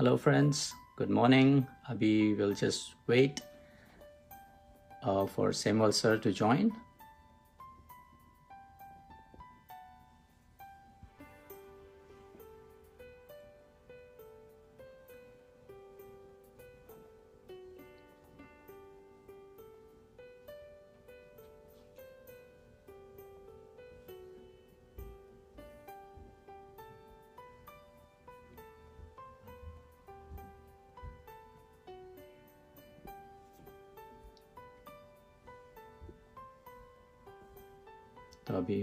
Hello, friends. Good morning. Abhi will just wait uh, for Semwal sir to join.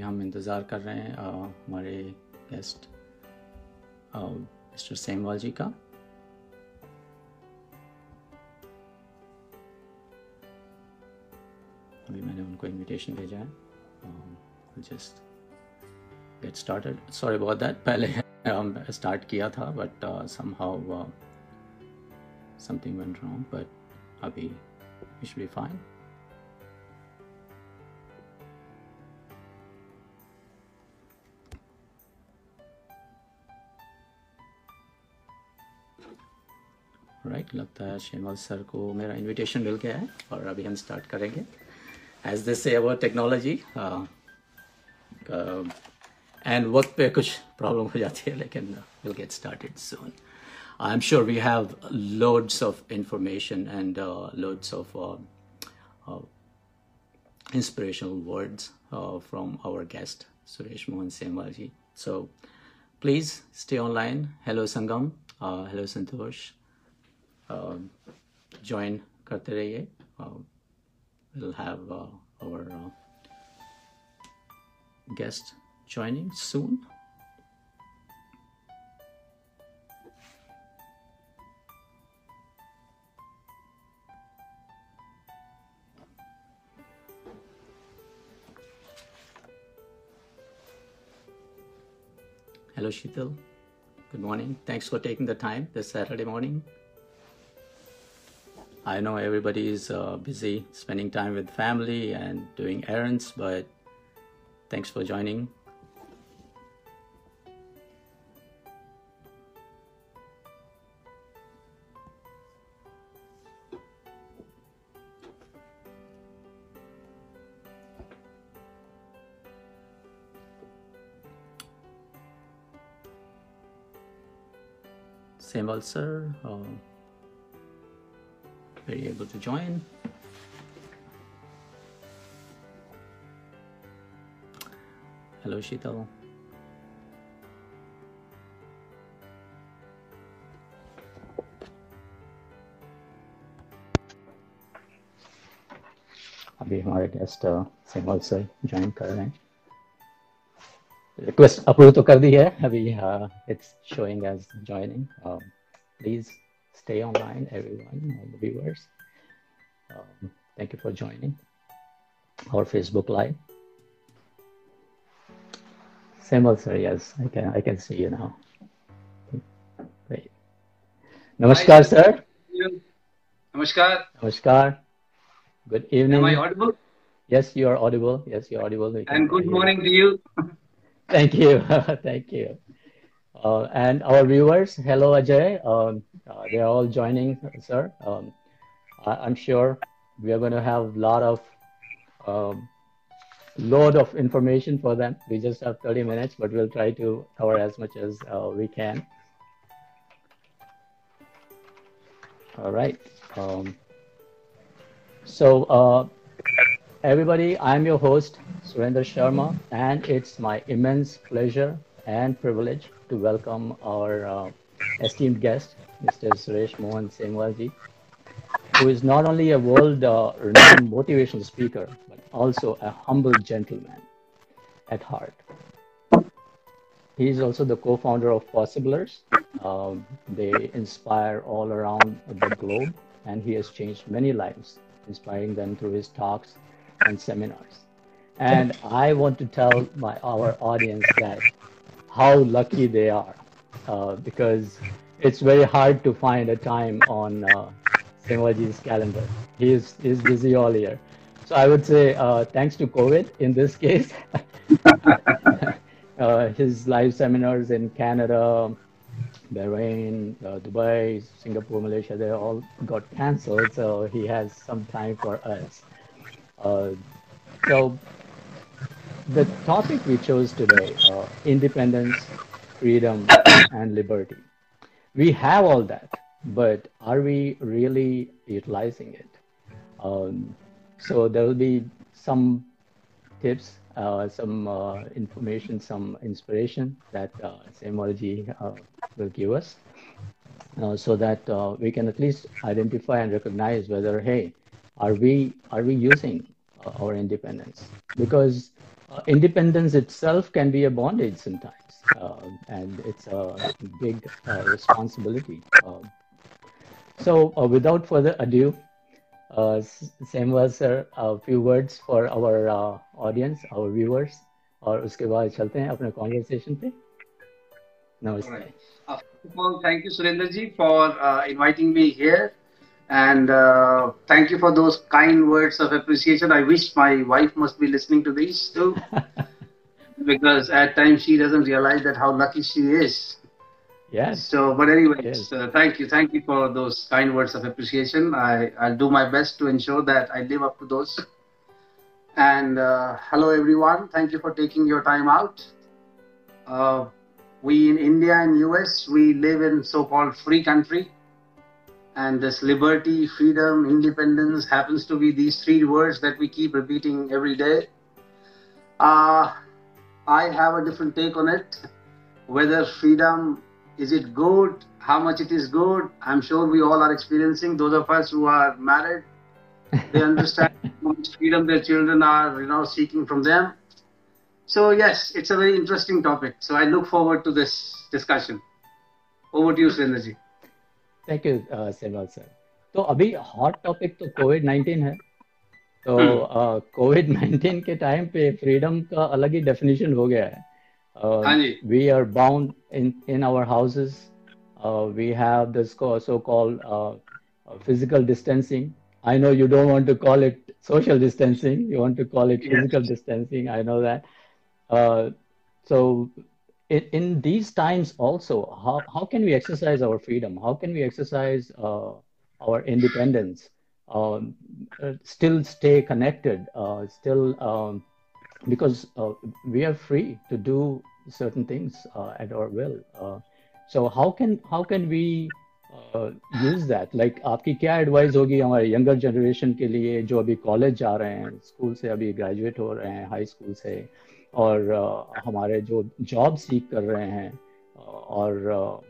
हम इंतज़ार कर रहे हैं हमारे गेस्ट मिस्टर सेमवाल जी का। अभी मैंने उनको इनविटेशन भेजा है। Just get started sorry about that पहले हम स्टार्ट किया था but somehow something went wrong but अभी we should be fine right लगता है शेमल सर को मेरा इनविटेशन मिल गया है और अभी हम स्टार्ट करेंगे एज दिस से अवर टेक्नोलॉजी एंड वक्त पे कुछ प्रॉब्लम हो जाती है लेकिन will get started soon I am sure we have loads of information and loads of inspirational words uh, from our guest Suresh Mohan. So please stay online. Hello Sangam. Uh, hello Santosh. Uh, join करते रहिए. Uh, we'll have uh, our uh, guest joining soon. Hello Sheetal. Good morning. Thanks for taking the time this Saturday morning. I know everybody is uh, busy spending time with family and doing errands, but thanks for joining. Semwal sir, uh, very able to join. Hello Sheetal. अभी हमारे guest single से join कर रहे हैं request approve तो कर दी है अभी it's showing as joining please stay online everyone all the viewers um, thank you for joining our facebook live Semwal sir yes i can i can see you now great namaskar Hi, sir. Namaskar. namaskar good evening Am I audible? yes you are audible yes you're audible And good hear you. morning to you. Thank you. Thank you. Uh, and our viewers, hello Ajay. Um, uh, they are all joining, sir. Um, I, I'm sure we are going to have a lot of um, load of information for them. We just have 30 minutes, but we'll try to cover as much as uh, we can. All right. Um, so, uh, everybody, I'm your host, Surendra Sharma, and it's my immense pleasure and privilege to welcome our uh, esteemed guest, Mr. Suresh Mohan Semwalji, who is not only a world uh, renowned motivational speaker, but also a humble gentleman at heart. He is also the co-founder of Possiblers. Um, they inspire all around the globe, and he has changed many lives, inspiring them through his talks and seminars. And I want to tell my our audience that how lucky they are, uh, because it's very hard to find a time on uh, Semwalji's calendar. He is he's busy all year. So I would say uh, thanks to COVID in this case. uh, his live seminars in Canada, Bahrain, uh, Dubai, Singapore, Malaysia, they all got cancelled. So he has some time for us. Uh, so the topic we chose today, uh, independence, freedom, and liberty. We have all that, but are we really utilizing it? Um, so there will be some tips, uh, some uh, information, some inspiration that uh, uh, will give us uh, so that uh, we can at least identify and recognize whether, hey, are we, are we using our independence? Because uh, independence itself can be a bondage sometimes, uh, and it's a big uh, responsibility. Um, so, uh, without further ado, uh, same was sir, a few words for our uh, audience, our viewers, और उसके बाद चलते हैं अपने conversation पे नमस्ते All right. Uh, first of all, thank you, Surendra ji, for uh, inviting me here. And uh, thank you for those kind words of appreciation. I wish my wife must be listening to these too, because at times she doesn't realize that how lucky she is. yes So, but anyways, Yes. uh, thank you, thank you for those kind words of appreciation. I I'll do my best to ensure that I live up to those. And uh, hello everyone, thank you for taking your time out. Uh, we in India and US, we live in so-called free country, and this liberty, freedom, independence happens to be these three words that we keep repeating every day. Uh, I have a different take on it. Whether freedom is it good, how much it is good, I'm sure we all are experiencing. Those of us who are married, they understand how much freedom their children are, you know, seeking from them. So yes, it's a very interesting topic. So I look forward to this discussion. Over to you, Surendraji. Thank you सेवाल sir. तो अभी hot topic तो Covid nineteen है। तो hmm. Covid nineteen के time पे freedom का अलग ही डेफिनेशन हो गया है। We are bound in in our houses we have this so called physical distancing I know you don't want to call it social distancing you want to call it physical distancing I know that so in, in these times also how, how can we exercise our freedom how can we exercise uh, our independence um, uh, still stay connected uh, still um, because uh, we are free to do certain things uh, at our will uh, so how can how can we uh, use that like आपकी क्या advice होगी हमारे younger generation के लिए जो अभी college जा रहे हैं स्कूल से अभी ग्रेजुएट हो रहे हैं हाई स्कूल से और uh, हमारे जो जॉब सीख कर रहे हैं uh, और uh,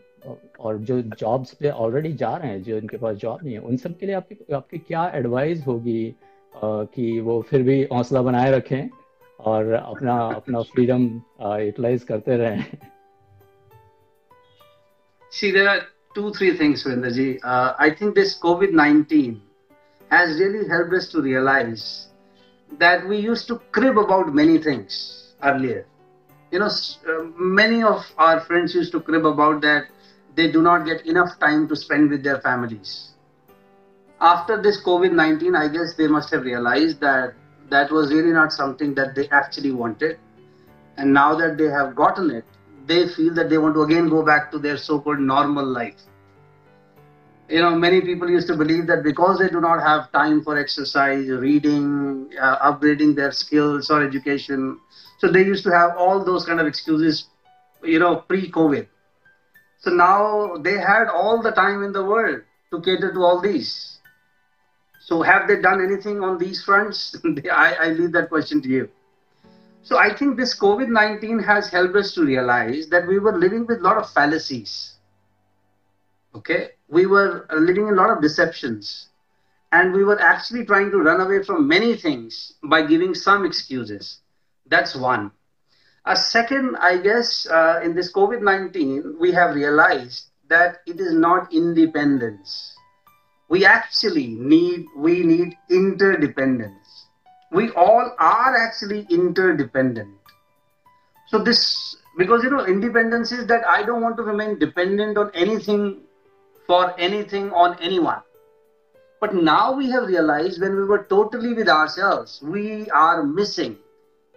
और जो जॉब्स पे ऑलरेडी जा रहे हैं जो इनके पास जॉब नहीं है उन सब के लिए आपकी आपकी क्या एडवाइस होगी uh, कि वो फिर भी हौसला बनाए रखें और अपना अपना फ्रीडम यूटिलाइज करते रहें See, there are two, three things, Surendraji. Uh, I think this COVID 19 has really helped us to realize that we used to crib about many things earlier. You know, uh, many of our friends used to crib about that they do not get enough time to spend with their families. After this COVID 19, I guess they must have realized that that was really not something that they actually wanted. And now that they have gotten it, they feel that they want to again go back to their so called normal life. You know, many people used to believe that because they do not have time for exercise, reading, uh, upgrading their skills or education, so they used to have all those kind of excuses, you know, pre COVID. So now they had all the time in the world to cater to all these. So have they done anything on these fronts? I, I leave that question to you. So I think this COVID 19 has helped us to realize that we were living with a lot of fallacies. Okay? We were living in a lot of deceptions. And we were actually trying to run away from many things by giving some excuses. That's one. A second, I guess, uh, in this COVID 19, we have realized that it is not independence. We actually need, we need interdependence we all are actually interdependent. So this because you know independence is that I don't want to remain dependent on anything for anything on anyone. But now we have realized when we were totally with ourselves, we are missing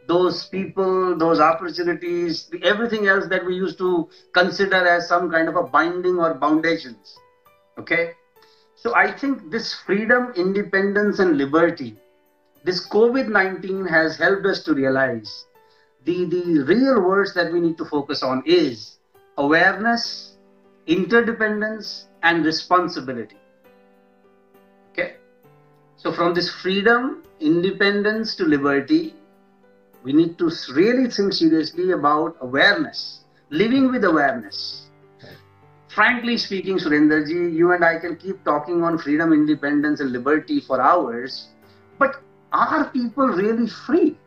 those people, those opportunities, everything else that we used to consider as some kind of a binding or foundations. Okay? So I think this freedom, independence, and liberty, this COVID 19 has helped us to realize the, the real words that we need to focus on is awareness, interdependence, and responsibility. Okay? So from this freedom, independence to liberty, we need to really think seriously about awareness, living with awareness. Frankly speaking, Surendraji, you and I can keep talking on freedom, independence, and liberty for hours, but are people really free?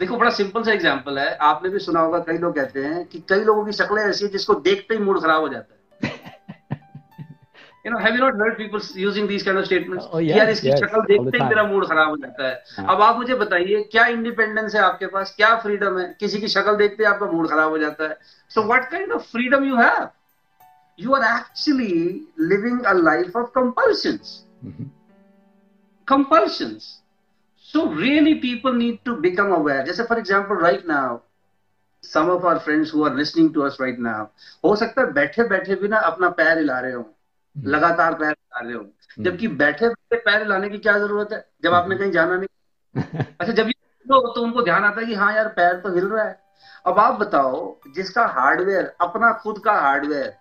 देखो बड़ा simple सा example है आपने भी सुना होगा कई लोग कहते हैं कि कई लोगों की शक्लें ऐसी है जिसको देखते ही मूड खराब हो जाता है you know have you not heard people using these kind of statements यार इसकी शक्ल देखते ही मेरा मूड खराब हो जाता है। अब आप मुझे बताइए क्या इंडिपेंडेंस है आपके पास? क्या फ्रीडम है? किसी की शक्ल देखते आपका मूड खराब हो जाता है। So what kind of freedom you have you are actually living a life of compulsions compulsions so really people need to become aware जैसे for example right now some of our friends who are listening to us right now हो सकता है बैठे बैठे भी ना अपना पैर हिला रहे हों। लगातार पैर हिला रहे हो जबकि बैठे बैठे पैर हिलाने की क्या ज़रूरत है? जब आपने कहीं जाना नहीं। अच्छा जब ये तो, उनको ध्यान आता है कि हाँ यार पैर तो हिल रहा है। अब आप बताओ जिसका हार्डवेयर अपना खुद का हार्डवेयर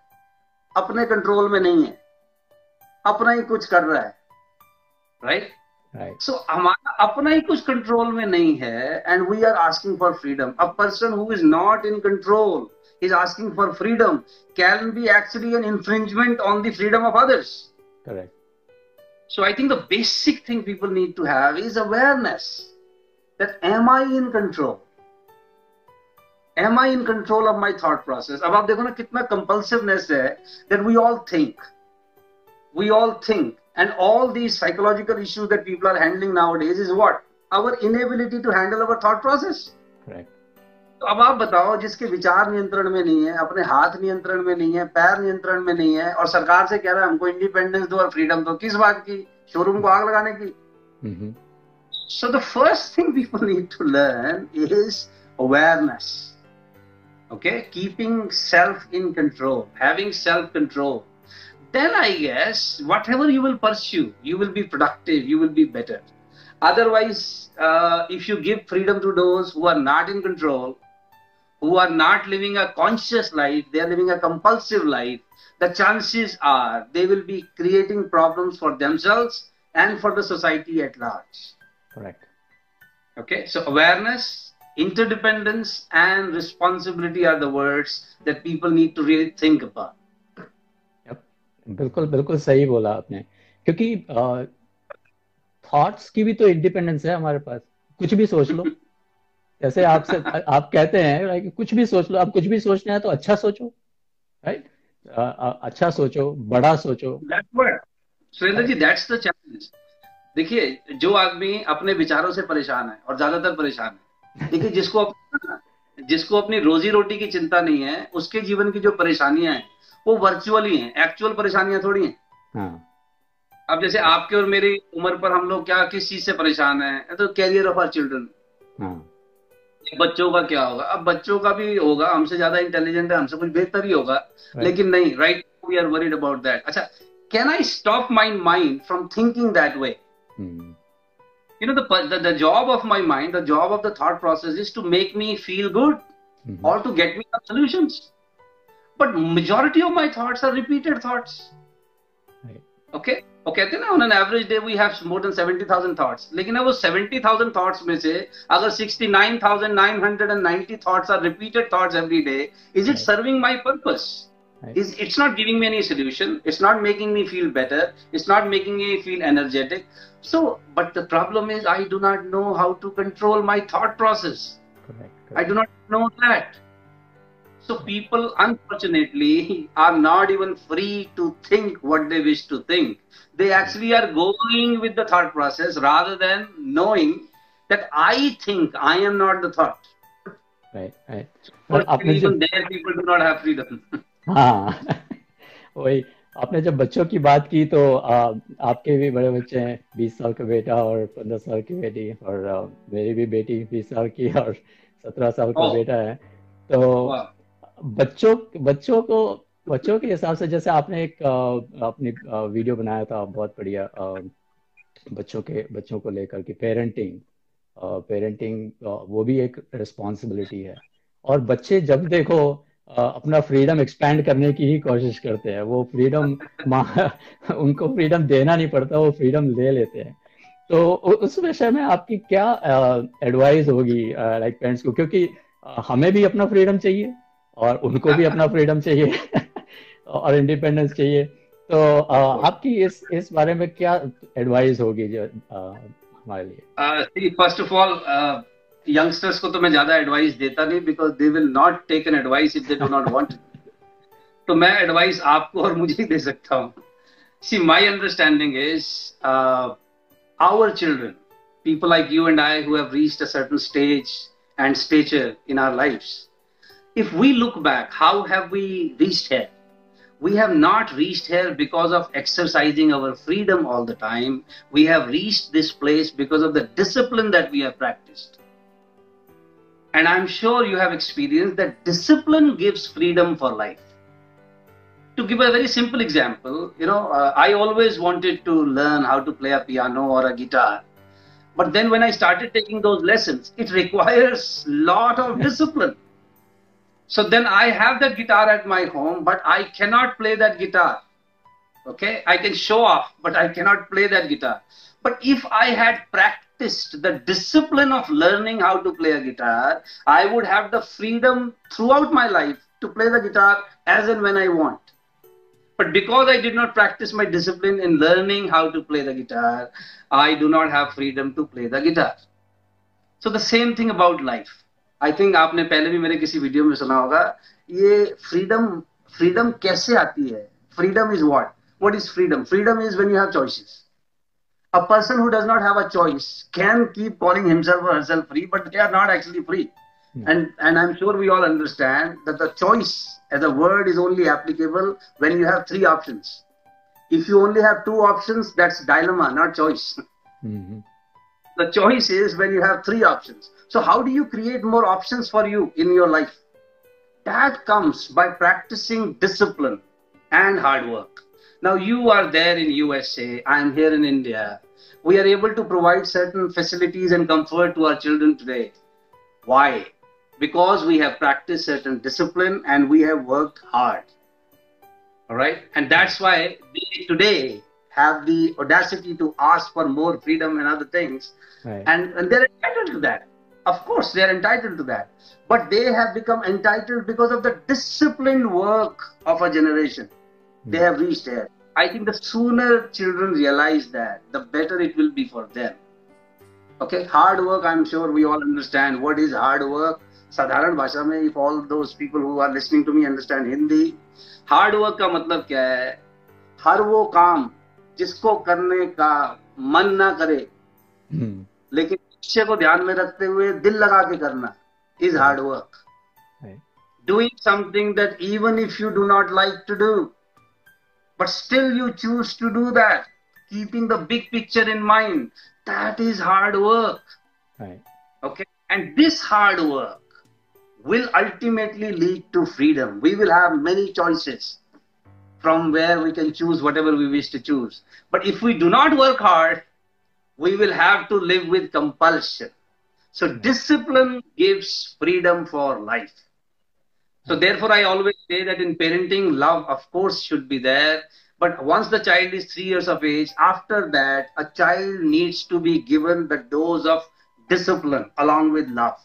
अपने कंट्रोल में नहीं है अपना ही कुछ कर रहा है राइट right? right. सो हमारा अपना ही कुछ कंट्रोल में नहीं है and we are asking for freedom a person who is not in control is asking for freedom can be actually an infringement on the freedom of others Correct. so i think the basic thing people need to have is awareness that am i in control am i in control of my thought process अब आप देखो ना कितना compulsiveness है that we all think we all think and all these psychological issues that people are handling nowadays is what our inability to handle our thought process Correct. तो अब आप बताओ जिसके विचार नियंत्रण में नहीं है अपने हाथ नियंत्रण में नहीं है पैर नियंत्रण में नहीं है और सरकार से कह रहा है हमको इंडिपेंडेंस दो और फ्रीडम दो। किस बात की? शोरूम को आग लगाने की? So the first thing people need to learn is awareness okay keeping self in control having self control then I guess whatever you will pursue you will be productive you will be better otherwise if you give freedom to those who are not in control who are not living a conscious life, they are living a compulsive life, the chances are they will be creating problems for themselves and for the society at large. Correct. Okay, so awareness, interdependence, and responsibility are the words that people need to really think about. Yep. बिल्कुल बिल्कुल सही बोला आपने क्योंकि thoughts की भी तो independence है हमारे पास कुछ भी सोच लो जैसे आपसे आप कहते हैं right, कुछ भी सोच लो आप कुछ भी सोचना है तो अच्छा सोचो राइट अच्छा सोचो बड़ा सोचो। Surendra ji that's the challenge देखिए जो आदमी अपने विचारों से परेशान है और ज़्यादातर परेशान है देखिए जिसको जिसको अपनी रोजी रोटी की चिंता नहीं है उसके जीवन की जो परेशानियाँ हैं वो वर्चुअली हैं एक्चुअल परेशानियाँ थोड़ी हैं। हाँ। अब जैसे आपके और मेरी उम्र पर हम लोग क्या किस चीज़ से परेशान है तो कैरियर ऑफ़ आर चिल्ड्रन हाँ। बच्चों का क्या होगा? अब बच्चों का भी होगा हमसे ज़्यादा इंटेलिजेंट है हमसे कुछ बेहतर ही होगा। Right. लेकिन नहीं right we are worried about that अच्छा can I stop my mind from thinking that way you know the job of my mind the job of the thought process is to make me feel good और to get me solution but majority of my thoughts are repeated thoughts okay वो कहते हैं ना on an average day we have more than 70000 thoughts लेकिन वो 70000 thoughts में से अगर 69990 thoughts are repeated thoughts every day is it Right. serving my purpose Right. is it's not giving me any solution it's not making me feel better it's not making me feel energetic so but the problem is i do not know how to control my thought process correct, correct. i do not know that so people unfortunately are not even free to think what they wish to think they actually are going with the thought process rather than knowing that i think i am not the thought right, right. और आपने जो there people do not have freedom हाँ वही आपने जब बच्चों की बात की तो आ, आपके भी बड़े बच्चे हैं बीस साल का बेटा और पंद्रह साल की बेटी और आ, मेरी भी बेटी बीस साल की और सत्रह साल का बेटा है तो बच्चों बच्चों को, बच्चों के हिसाब से जैसे आपने एक अपनी वीडियो बनाया था बहुत बढ़िया बच्चों के, बच्चों को लेकर के पेरेंटिंग पेरेंटिंग वो भी एक रिस्पॉन्सिबिलिटी है। और बच्चे जब देखो अपना फ्रीडम एक्सपैंड करने की ही कोशिश करते हैं, वो फ्रीडम उनको फ्रीडम देना नहीं पड़ता, वो फ्रीडम ले लेते हैं। तो उस विषय में आपकी क्या एडवाइस होगी लाइक पेरेंट्स को? क्योंकि हमें भी अपना फ्रीडम चाहिए। और उनको भी अपना फ्रीडम चाहिए और इंडिपेंडेंस चाहिए। तो आपकी इस इस बारे में क्या एडवाइस होगी जो हमारे लिए? फ़र्स्ट ऑफ़ ऑल यंगस्टर्स को तो मैं ज़्यादा एडवाइस देता नहीं because they will not take an advice if they do not want तो मैं एडवाइस आपको और मुझे ही दे सकता हूँ। See my understanding is our children like you and I who have reached a certain stage and stature in our lives, if we look back, how have we reached here? we have not reached here because of exercising our freedom all the time. We have reached this place because of the discipline that we have practiced. And I'm sure you have experienced that discipline gives freedom for life. To give a very simple example, you know, uh, I always wanted to learn how to play a piano or a guitar. But then when I started taking those lessons, it requires lot of discipline. So then I have that guitar at my home, but I cannot play that guitar. Okay, I can show off, but I cannot play that guitar. But if I had practiced the discipline of learning how to play a guitar, I would have the freedom throughout my life to play the guitar as and when I want. But because I did not practice my discipline in learning how to play the guitar, I do not have freedom to play the guitar. So the same thing about life. I think आपने पहले भी मेरे किसी video में सुना होगा ये freedom freedom कैसे आती है freedom is what what is freedom freedom is when you have choices a person who does not have a choice can keep calling himself or herself free, but they are not actually free. Hmm. And and I'm sure we all understand that the choice as a word is only applicable when you have three options. If you only have two options, that's dilemma, not choice. Mm-hmm. The choice is when you have three options. So, how do you create more options for you in your life? That comes by practicing discipline and hard work. Now, you are there in USA, I am here in India. We are able to provide certain facilities and comfort to our children today. Why? Because we have practiced certain discipline and we have worked hard. All right? And that's why they today have the audacity to ask for more freedom and other things. Right. And, and they're entitled to that. Of course, they are entitled to that. But they have become entitled because of the disciplined work of a generation. Mm. They hmm. have reached there. I think the sooner children realize that, the better it will be for them. Okay, hard work, I'm sure we all understand. What is hard work? साधारण भाषा में if all those people who are listening to me understand Hindi, hard work का मतलब क्या है हर वो काम जिसको करने का मन ना करे hmm. लेकिन लक्ष्य को ध्यान में रखते हुए दिल लगा के करना is hard work doing something that even if you do not like to do but still you choose to do that keeping the big picture in mind that is hard work right okay and this hard work will ultimately lead to freedom we will have many choices from where we can choose whatever we wish to choose but if we do not work hard we will have to live with compulsion. So hmm. discipline gives freedom for life. So hmm. therefore, I always say that in parenting, love, of course, should be there. But once the child is three years of age, after that, a child needs to be given the dose of discipline along with love.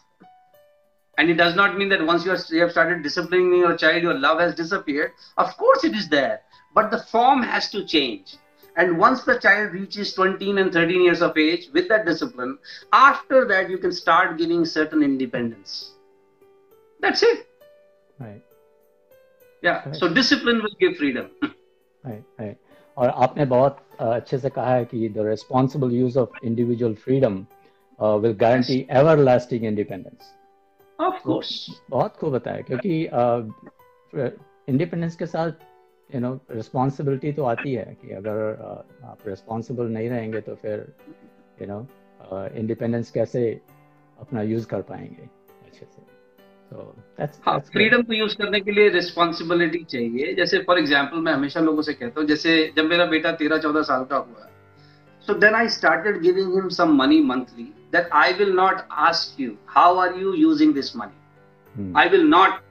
And it does not mean that once you, you have started disciplining your child, your love has disappeared. Of course, it is there. But the form has to change. And once the child reaches 20 and 13 years of age with that discipline, after that you can start giving certain independence. That's it. Right. Yeah. Right. So discipline will give freedom. right. Right. और आपने बहुत अच्छे से कहा है कि the responsible use of individual freedom will guarantee ever lasting independence of course बहुत खूब बताया क्योंकि इंडिपेंडेंस uh, के साथ यू नो रिस्पॉन्सिबिलिटी तो आती है कि अगर uh, आप रिस्पॉन्सिबल नहीं रहेंगे तो फिर यू नो इंडिपेंडेंस कैसे अपना यूज़ कर पाएँगे अच्छे से तो हाँ फ्रीडम को यूज़ करने के लिए रिस्पॉन्सिबिलिटी चाहिए जैसे फॉर एग्ज़ाम्पल मैं हमेशा लोगों से कहता हूँ जैसे जब मेरा बेटा तेरह चौदह साल का हुआ So then I started giving him some money monthly that I will not ask you, how are you using this money? Hmm. I will not.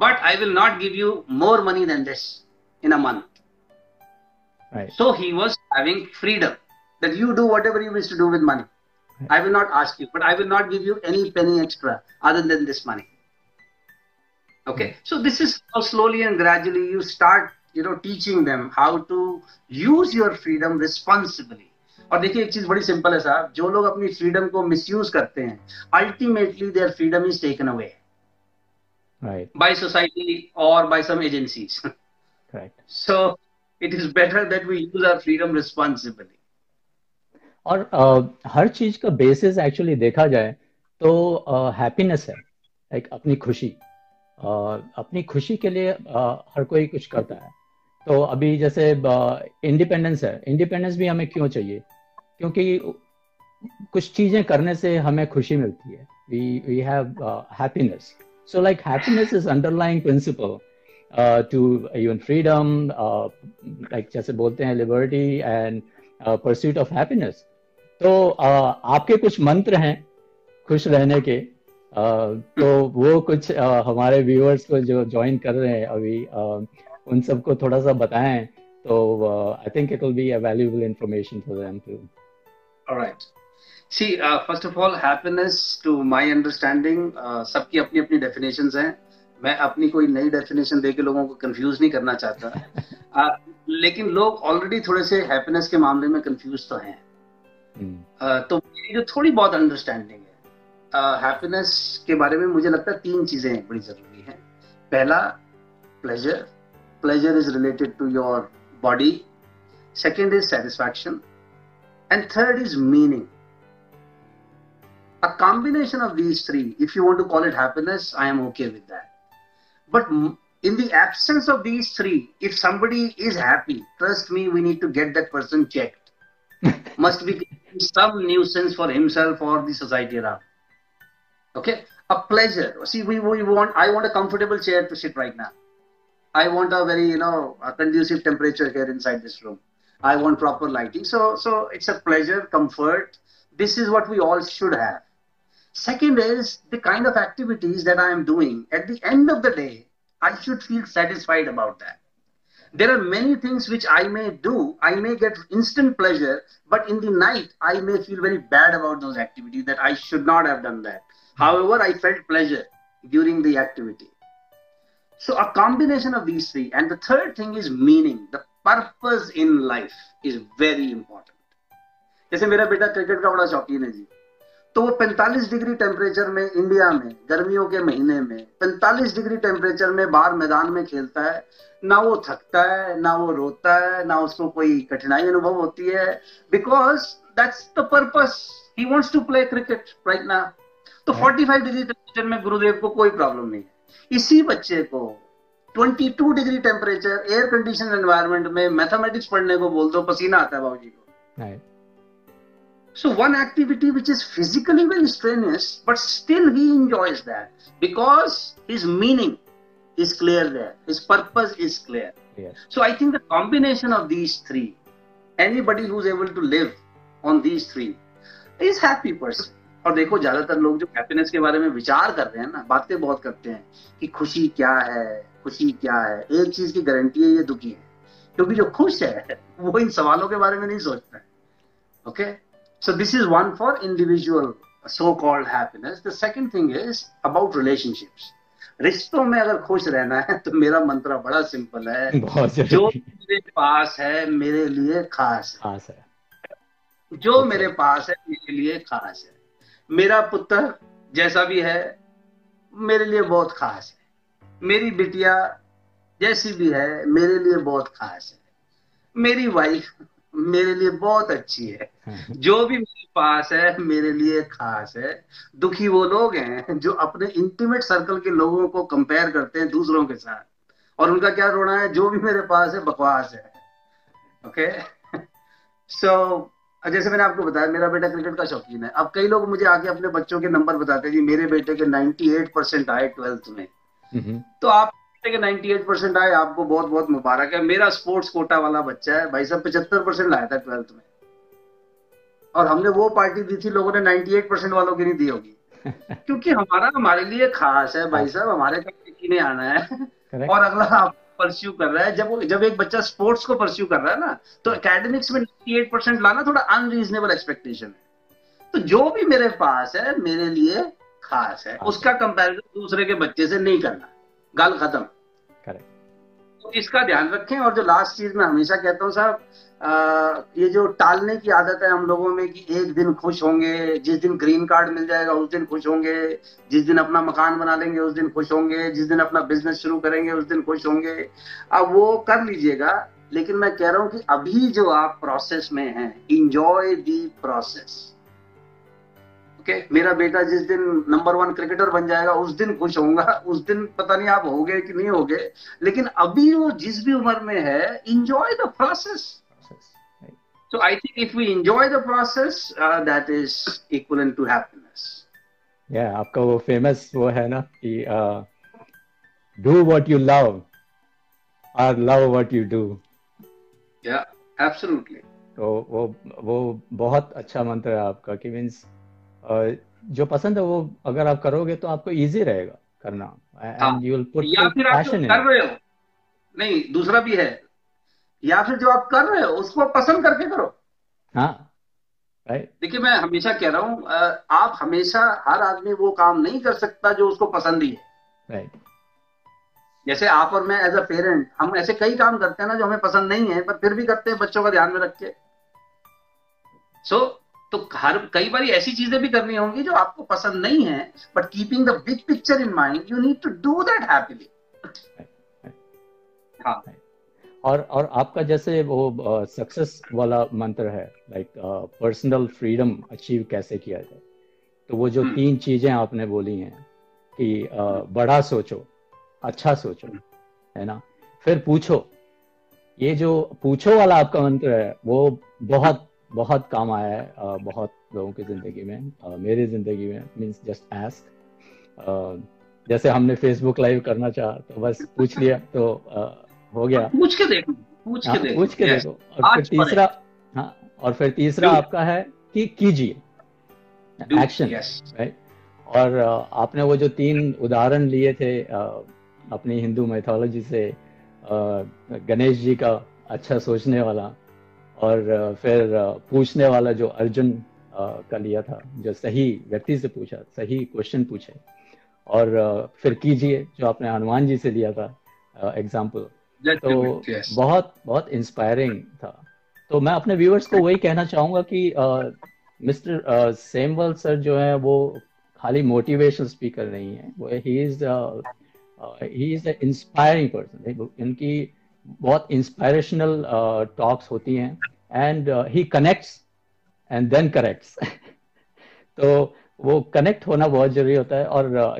Okay. But I will not give you more money than this in a month. Right. So he was having freedom that you do whatever you wish to do with money. I will not ask you, but I will not give you any penny extra other than this money. Okay, so this is how slowly and gradually you start, you know, teaching them how to use your freedom responsibly. और देखिए एक चीज बड़ी simple है साहब जो लोग अपनी फ्रीडम को मिसयूज करते हैं ultimately their freedom is taken away by society और by some agencies so it is better that we use our freedom responsibly और uh, हर चीज़ का बेसिस एक्चुअली देखा जाए तो हैप्पीनेस uh, है लाइक अपनी खुशी। uh, अपनी खुशी के लिए uh, हर कोई कुछ करता है। तो अभी जैसे इंडिपेंडेंस uh, है। इंडिपेंडेंस भी हमें क्यों चाहिए? क्योंकि कुछ चीज़ें करने से हमें खुशी मिलती है। We we have happiness so like happiness is underlying principle to even freedom like जैसे बोलते हैं liberty and pursuit of happiness तो आपके कुछ मंत्र हैं खुश रहने के तो वो कुछ हमारे व्यूअर्स को जो ज्वाइन कर रहे हैं अभी उन सबको थोड़ा सा बताएँ तो I think it will be a valuable information for them too alright see first of all happiness to my understanding सबकी अपनी अपनी डेफिनेशंस हैं। मैं अपनी कोई नई डेफिनेशन दे के लोगों को कंफ्यूज नहीं करना चाहता। Uh, लेकिन लोग ऑलरेडी थोड़े से हैप्पीनेस के मामले में कंफ्यूज तो हैं। हम्म। तो मेरी जो थोड़ी बहुत अंडरस्टैंडिंग है हैप्पीनेस के बारे में मुझे लगता है तीन चीज़ें बड़ी ज़रूरी हैं। पहला pleasure pleasure is related to your body second is satisfaction and third is meaning a combination of these three if you want to call it happiness i am okay with that but in the absence of these three if somebody is happy trust me we need to get that person checked must be some nuisance for himself or the society around. Okay, a pleasure. See, we, we want. I want a comfortable chair to sit right now. I want a very you know a conducive temperature here inside this room. I want proper lighting. So so it's a pleasure, comfort. This is what we all should have. Second is the kind of activities that I am doing. At the end of the day, I should feel satisfied about that there are many things which I may do. I may get instant pleasure, but in the night, I may feel very bad about those activities that I should not have done that. However, I felt pleasure during the activity. So, a combination of these three. And the third thing is meaning. The purpose in life is very important. जैसे मेरा बेटा cricket का बड़ा शौकीन है जी तो वो 45 degree temperature में इंडिया में गर्मियों के महीने में 45 डिग्री टेम्परेचर में बाहर मैदान में खेलता है ना वो थकता है ना वो रोता है ना उसको कोई कठिनाई अनुभव होती है because that's the purpose he wants to play cricket right ना तो 45 डिग्री टेम्परेचर में गुरुदेव को कोई प्रॉब्लम नहीं है। इसी बच्चे को 22 degree temperature air condition environment में मैथमेटिक्स पढ़ने को बोल दो पसीना आता है बाबूजी को। So one activity which is physically very strenuous, but still he enjoys that because his meaning is clear there. His purpose is clear. Yes. So I think the combination of these three, anybody who's able to live on these three, is happy person. और देखो ज़्यादातर लोग जो happiness के बारे में विचार कर रहे हैं ना बातें बहुत करते हैं कि खुशी क्या है खुशी क्या है एक चीज़ की गारंटी है ये दुखी है क्योंकि जो खुश है वो इन सवालों के बारे में नहीं सोचता है okay okay? So this is one for individual so-called happiness. The second thing is about relationships. रिश्तों में अगर खुश रहना है तो मेरा मंत्र बड़ा सिंपल है जो मेरे पास है मेरे लिए खास है खास है जो okay. मेरे पास है मेरे लिए खास है मेरा पुत्र जैसा भी है मेरे लिए बहुत खास है मेरी बिटिया जैसी भी है मेरे लिए बहुत खास है मेरी वाइफ मेरे लिए बहुत अच्छी है हाँ। जो भी मेरे पास है मेरे लिए खास है दुखी वो लोग हैं जो अपने इंटीमेट सर्कल के लोगों को कंपेयर करते हैं दूसरों के साथ। और उनका क्या रोना है? जो भी मेरे पास है बकवास है। ओके सो जैसे मैंने आपको बताया मेरा बेटा क्रिकेट का शौकीन है। अब कई लोग मुझे आके अपने बच्चों के नंबर बताते हैं जी मेरे बेटे के 98 परसेंट आए ट्वेल्थ में। तो आप के 98 परसेंट आए आपको बहुत बहुत मुबारक है। मेरा स्पोर्ट्स कोटा वाला बच्चा है भाई साहब पचहत्तर परसेंट लाया था ट्वेल्थ में। और हमने वो पार्टी दी थी लोगों ने 98 परसेंट वालों की नहीं दी होगी। क्योंकि हमारा हमारे लिए खास है भाई साहब हमारे नहीं आना है। और अगला आप परस्यू कर रहा है जब वो जब एक बच्चा स्पोर्ट्स को परस्यू कर रहा है ना तो एकेडमिक्स में 98 परसेंट लाना थोड़ा अनरीजनेबल एक्सपेक्टेशन है। तो जो भी मेरे पास है मेरे लिए खास है। उसका कंपैरिजन दूसरे के बच्चे से नहीं करना। गल खत्म। इसका ध्यान रखें और जो लास्ट चीज़ मैं हमेशा कहता हूँ साहब ये जो टालने की आदत है हम लोगों में कि एक दिन खुश होंगे, जिस दिन ग्रीन कार्ड मिल जाएगा उस दिन खुश होंगे, जिस दिन अपना मकान बना लेंगे उस दिन खुश होंगे, जिस दिन अपना बिज़नेस शुरू करेंगे उस दिन खुश होंगे। अब वो कर लीजिएगा, लेकिन मैं कह रहा हूँ कि अभी जो आप प्रोसेस में हैं इंजॉय दी प्रोसेस ओके मेरा बेटा जिस दिन नंबर वन क्रिकेटर बन जाएगा उस दिन खुश होगा उस दिन पता नहीं आप हो गए कि नहीं हो गए लेकिन अभी वो जिस भी उम्र में है enjoy the process so I think if we enjoy the process that is equal to happiness या आपका वो फ़ेमस वो है ना कि do what you love or love what you do या तो वो वो बहुत अच्छा मंत्र है आपका कि मींस. जो पसंद है वो अगर आप करोगे तो आपको इजी रहेगा करना। एंड यू विल पुट या फिर आप जो कर रहे हो। नहीं दूसरा भी है। या फिर जो आप कर रहे हो उसको पसंद करके करो। हाँ देखिए मैं हमेशा कह रहा हूँ आप हमेशा हर आदमी वो काम नहीं कर सकता जो उसको पसंद ही है। राइट जैसे आप और मैं एज अ पेरेंट हम ऐसे कई काम करते हैं ना जो हमें पसंद नहीं है पर फिर भी करते हैं बच्चों का ध्यान में रख के। सो so, तो हर कई बार ऐसी चीज़ें भी करनी होंगी जो आपको पसंद नहीं है but keeping the big picture in mind you need to do that happily हाँ। और और आपका जैसे वो सक्सेस uh, वाला मंत्र है लाइक पर्सनल फ्रीडम अचीव कैसे किया जाए? तो वो जो हम्म। तीन चीज़ें आपने बोली हैं कि uh, बड़ा सोचो अच्छा सोचो है ना? फिर पूछो। ये जो पूछो वाला आपका मंत्र है वो बहुत बहुत काम आया है बहुत लोगों की ज़िंदगी में मेरी ज़िंदगी में मीन्स जस्ट आस्क जैसे हमने फेसबुक लाइव करना चाहा तो बस पूछ लिया तो हो गया। पूछ के देखो पूछ के हाँ, देखो। पूछ के देखो। और फिर तीसरा हाँ और फिर तीसरा आपका है कि कीजिए। एक्शन राइट और आपने वो जो तीन उदाहरण लिए थे अपनी हिंदू मैथोलॉजी से गणेश जी का अच्छा सोचने वाला और फिर पूछने वाला जो अर्जुन का लिया था जो सही व्यक्ति से पूछा सही क्वेश्चन पूछे। और फिर कीजिए जो आपने हनुमान जी से लिया था एग्ज़ाम्पल तो yes. बहुत बहुत इंस्पायरिंग था। तो मैं अपने व्यूअर्स को वही कहना चाहूँगा कि मिस्टर सेमवल सर जो है वो खाली मोटिवेशनल स्पीकर नहीं है। वो he is he is inspiring person इनकी बहुत इंस्पायरेशनल टॉक्स होती हैं। And he connects and then corrects तो वो कनेक्ट होना बहुत ज़रूरी होता है और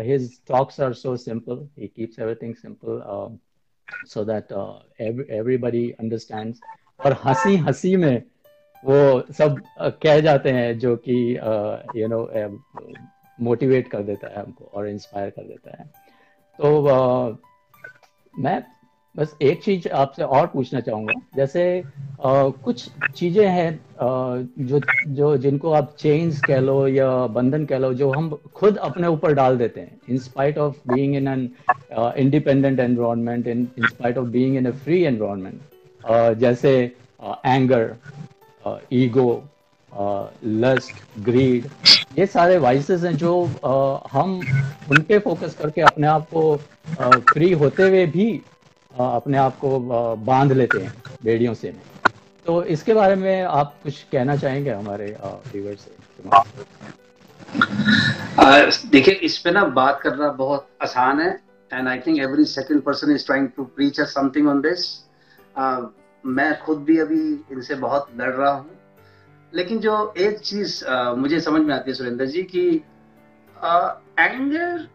his talks are so simple he keeps everything simple uh, every, everybody understands. और हँसी हँसी में वो सब uh, कह जाते हैं जो कि यू नो मोटिवेट कर देता है हमको और इंस्पायर कर देता है। तो uh, मैं बस एक चीज़ आपसे और पूछना चाहूँगा। जैसे आ, कुछ चीज़ें हैं जो जो जिनको आप चेंज कह लो या बंधन कह लो जो हम खुद अपने ऊपर डाल देते हैं। In spite of being in an independent environment in in spite of being in a free environment जैसे एंगर ईगो लस्ट ग्रीड ये सारे वाइसेस हैं जो uh, हम उनपे फोकस करके अपने आप को फ्री होते हुए भी अपने आप को बाँध लेते हैं बेड़ियों से। तो इसके बारे में आप कुछ कहना चाहेंगे हमारे व्यूवर से? देखिए इस पे ना बात करना बहुत आसान है and I think every second person is trying to preach something on this मैं खुद भी अभी इनसे बहुत लड़ रहा हूँ। लेकिन जो एक चीज़ uh, मुझे समझ में आती है सुरेंद्र जी की anger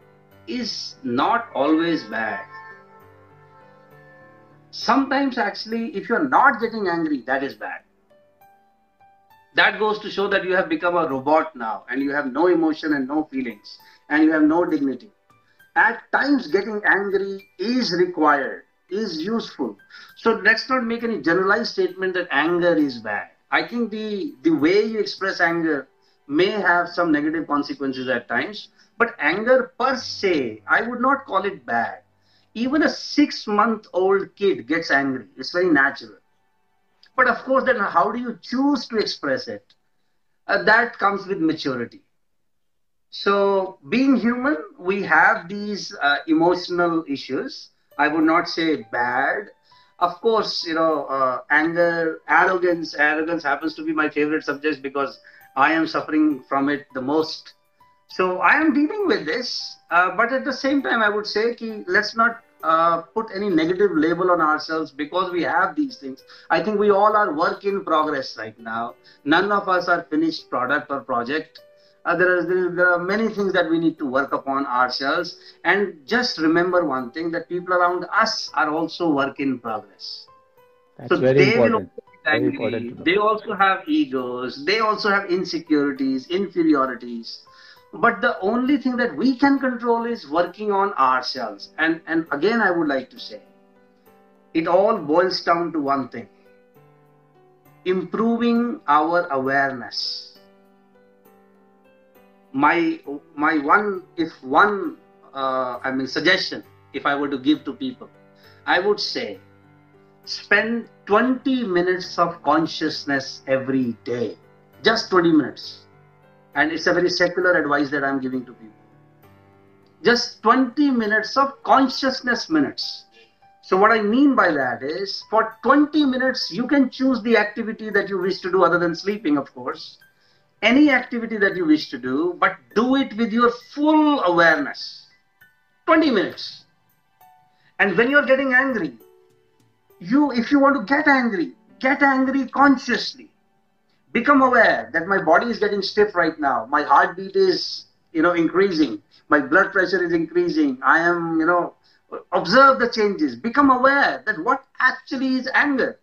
is not always bad sometimes actually if you're not getting angry that is bad. That goes to show that you have become a robot now and you have no emotion and no feelings and you have no dignity. At times getting angry is required is useful. So let's not make any generalized statement that anger is bad. I think the the way you express anger may have some negative consequences at times but anger per se i would not call it bad even a 6 month old kid gets angry it's very natural but of course then how do you choose to express it uh, that comes with maturity so, being human, we have these uh, emotional issues. I would not say bad. Of course, you know, uh, anger, arrogance. Arrogance happens to be my favorite subject because I am suffering from it the most. So, I am dealing with this. Uh, but at the same time, I would say, ki, let's not uh, put any negative label on ourselves because we have these things. I think we all are work in progress right now. None of us are finished product or project uh, there, are, there are many things that we need to work upon ourselves. And just remember one thing that people around us are also work in progress. That's so very important. Very important they also have egos. They also have insecurities, inferiorities. But the only thing that we can control is working on ourselves. And, and again, I would like to say, it all boils down to one thing. Improving our awareness. My my one if one uh, I mean suggestion if I were to give to people, I would say spend 20 minutes of consciousness every day, just 20 minutes, and it's a very secular advice that I'm giving to people. Just 20 minutes of consciousness minutes. So what I mean by that is for 20 minutes you can choose the activity that you wish to do other than sleeping, of course any activity that you wish to do, but do it with your full awareness. 20 minutes. And when you're getting angry, you, if you want to get angry, get angry consciously Become aware that my body is getting stiff right now. My heartbeat is, you know, increasing. My blood pressure is increasing. I am, you know, observe the changes. Become aware that what actually is anger.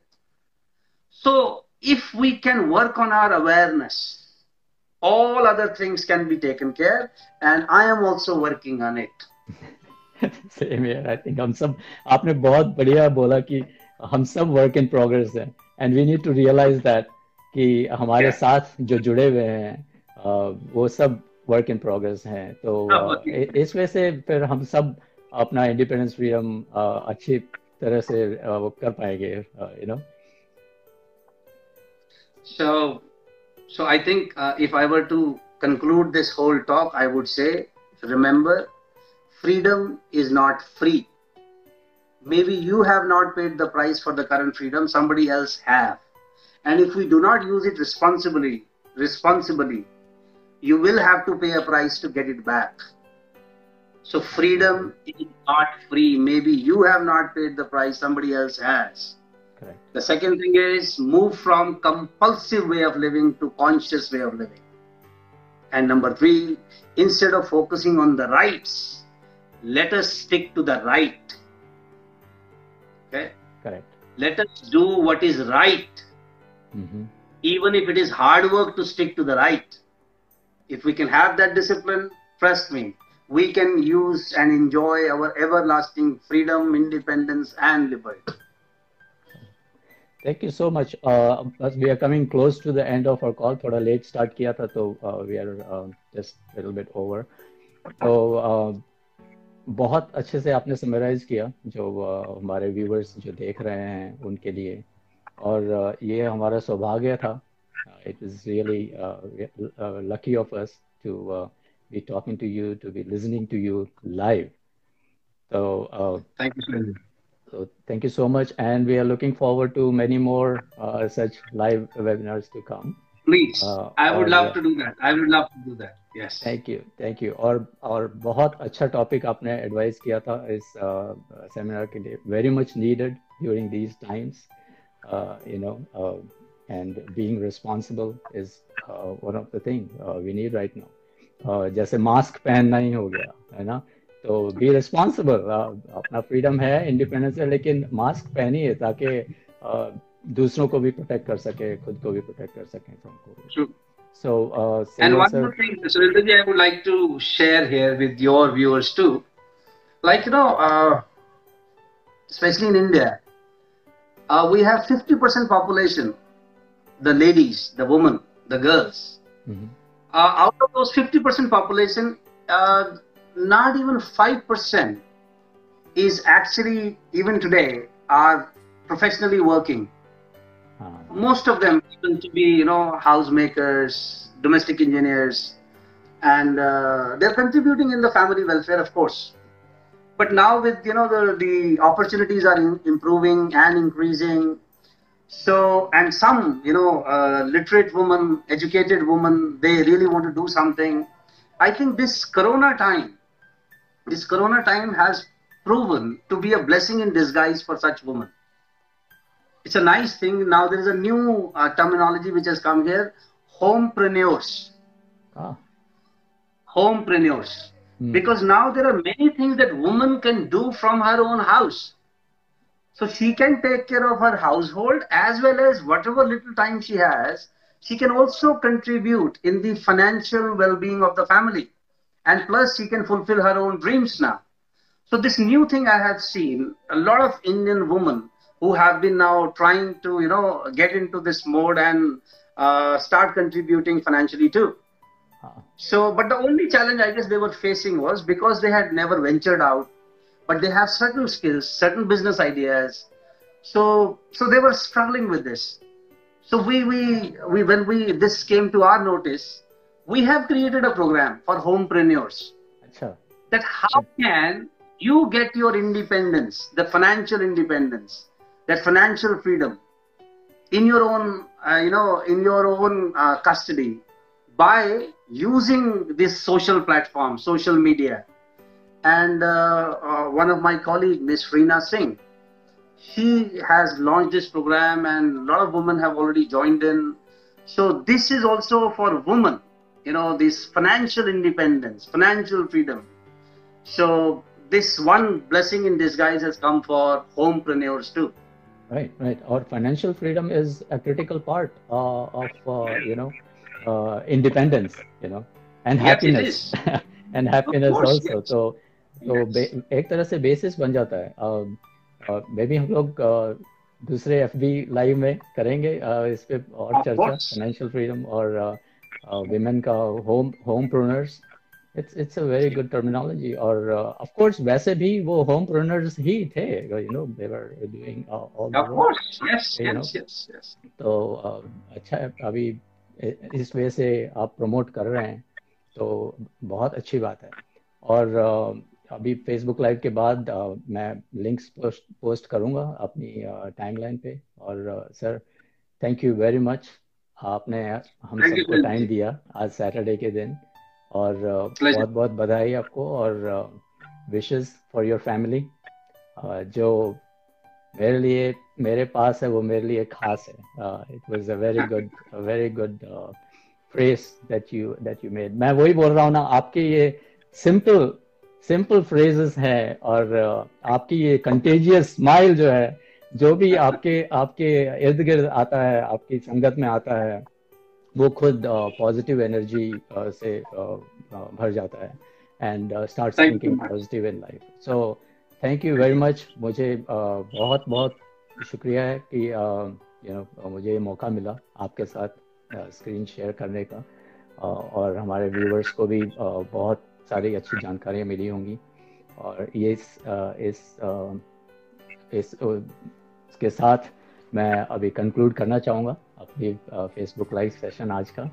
So if we can work on our awareness, all other things can be taken care and i am also working on it same है I think हम सब आपने बहुत बढ़िया बोला कि हम सब वर्क इन प्रोग्रेस है and we need to realise that कि हमारे साथ जो जुड़े हुए हैं वो सब वर्क इन प्रोग्रेस हैं। तो आ, इस वजह से फिर हम सब अपना इंडिपेंडेंस फ्रीडम अच्छी तरह से कर पाएँगे you know so so I think if I were to conclude this whole talk I would say remember freedom is not free maybe you have not paid the price for the current freedom somebody else have And if we do not use it responsibly, responsibly, you will have to pay a price to get it back. So freedom is not free. Maybe you have not paid the price, somebody else has. Correct. The second thing is move from compulsive way of living to conscious way of living. And number three, instead of focusing on the rights, let us stick to the right. Okay? Correct. Let us do what is right. Mm-hmm. Even if it is hard work to stick to the right. If we can have that discipline, trust me, we can use and enjoy our everlasting freedom, independence, and liberty. Thank you so much. Uh, as we are coming close to the end of our call, थोड़ा late start किया था तो uh, we are uh, just a little bit over. तो uh, बहुत अच्छे से आपने summarise किया जो uh, हमारे व्यूवर्स जो देख रहे हैं उनके लिए और uh, ये हमारा सौभाग्य था it is really lucky of us to be talking to you, to be listening to you live. So, uh, thank you, sir. So thank you so much, and we are looking forward to many more uh, such live webinars to come. Please, uh, I would love to do that. I would love to do that. Yes. Thank you, thank you. और और बहुत अच्छा topic आपने advice किया था इस seminar uh, के लिए very much needed during these times you know uh, and being responsible is uh, one of the thing uh, we need right now uh, जैसे मास्क पहनना ही हो गया है ना तो बी रिस्पॉन्सिबल अपना फ्रीडम है इंडिपेंडेंस है लेकिन मास्क पहनिए ताकि दूसरों को भी प्रोटेक्ट कर सके खुद को भी प्रोटेक्ट कर सके from Covid So, uh, and one more thing, Surendraji, I would like to share here with your viewers too. Like, you know, uh, especially in India, uh, we have 50% population, the ladies, the women, the girls. Mm-hmm. Uh, out of those 50% population, uh, not even 5% is actually, even today, are professionally working. Uh, Most of them happen to be, you know, housemakers, domestic engineers, and uh, they're contributing in the family welfare, of course. But now, with you know, the, the opportunities are in, improving and increasing. So, and some, you know, uh, literate women, educated women, they really want to do something. I think this Corona time this corona time has proven to be a blessing in disguise for such women. It's a nice thing. Now there is a new uh, terminology which has come here homepreneurs. Ah. Homepreneurs. Hmm. Because now there are many things that woman can do from her own house. So she can take care of her household as well as whatever little time she has, she can also contribute in the financial well being of the family and plus she can fulfill her own dreams now. So this new thing I have seen, a lot of Indian women who have been now trying to, you know, get into this mode and uh, start contributing financially too. So, but the only challenge I guess they were facing was because they had never ventured out, but they have certain skills, certain business ideas. So, so they were struggling with this. So we, we, we, when we, this came to our notice, we have created a program for homepreneurs. Achha. That how can you get your independence, the financial independence, that financial freedom in your own, uh, you know, in your own uh, custody by using this social platform, social media. And uh, uh one of my colleagues, Miss Reena Singh, she has launched this program and a lot of women have already joined in. So this is also for women you know, this financial independence, financial freedom. So this one blessing in disguise has come for homepreneurs too. Right, right. Our financial freedom is a critical part uh, of uh, you know uh, independence, you know, and happiness, and happiness also. Yes. So, so एक तरह से basis बन जाता है. Maybe हम लोग दूसरे FB live में करेंगे इसपे और चर्चा financial freedom और uh, uh, women का home homepreneurs. It's it's a very good terminology. Or uh, of course, वैसे भी वो homepreneurs ही थे. You know, they were doing uh, all the work. Of course, yes, yes, yes, yes. तो अच्छा अभी इस वजह से आप प्रमोट कर रहे हैं तो बहुत अच्छी बात है। और अभी फेसबुक लाइव के बाद मैं लिंक्स पोस्ट पोस्ट करूँगा अपनी टाइमलाइन पे। और sir thank you very much आपने हम सबको टाइम दिया आज सैटरडे के दिन। और बहुत बहुत बधाई आपको। और विशेस फॉर योर फैमिली जो मेरे लिए मेरे पास है वो मेरे लिए खास है। It was a very good very good phrase that you that you made मैं वही बोल रहा हूँ ना आपके ये सिंपल सिंपल फ्रेजेस हैं और uh, आपकी ये कंटेजियस स्माइल जो है जो भी आपके आपके इर्द गिर्द आता है आपकी संगत में आता है वो खुद पॉजिटिव uh, एनर्जी uh, से भर जाता है and start thinking positive in life so thank you very much मुझे बहुत बहुत शुक्रिया है कि यू नो मुझे ये मौका मिला आपके साथ स्क्रीन शेयर करने का। और हमारे व्यूवर्स को भी बहुत सारी अच्छी जानकारियाँ मिली होंगी। और ये इस इस इस इसके साथ मैं अभी कंक्लूड करना चाहूँगा अपनी फेसबुक लाइव सेशन आज का।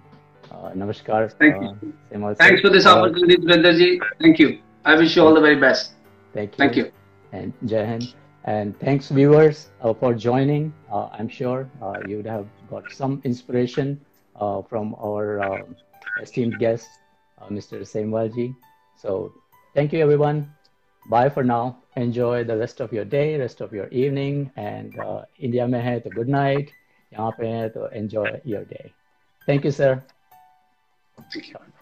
नमस्कार thanks for this opportunity ji thank you I wish you all the very best Thank you. Thank you. And Jahan. And thanks, viewers, uh, for joining. Uh, I'm sure uh, you would have got some inspiration uh, from our uh, esteemed guest, uh, Mr. Semwalji. So thank you, everyone. Bye for now. Enjoy the rest of your day, rest of your evening. And India mein hai to good night. यहाँ पे हैं enjoy your day. Thank you, sir. Thank you.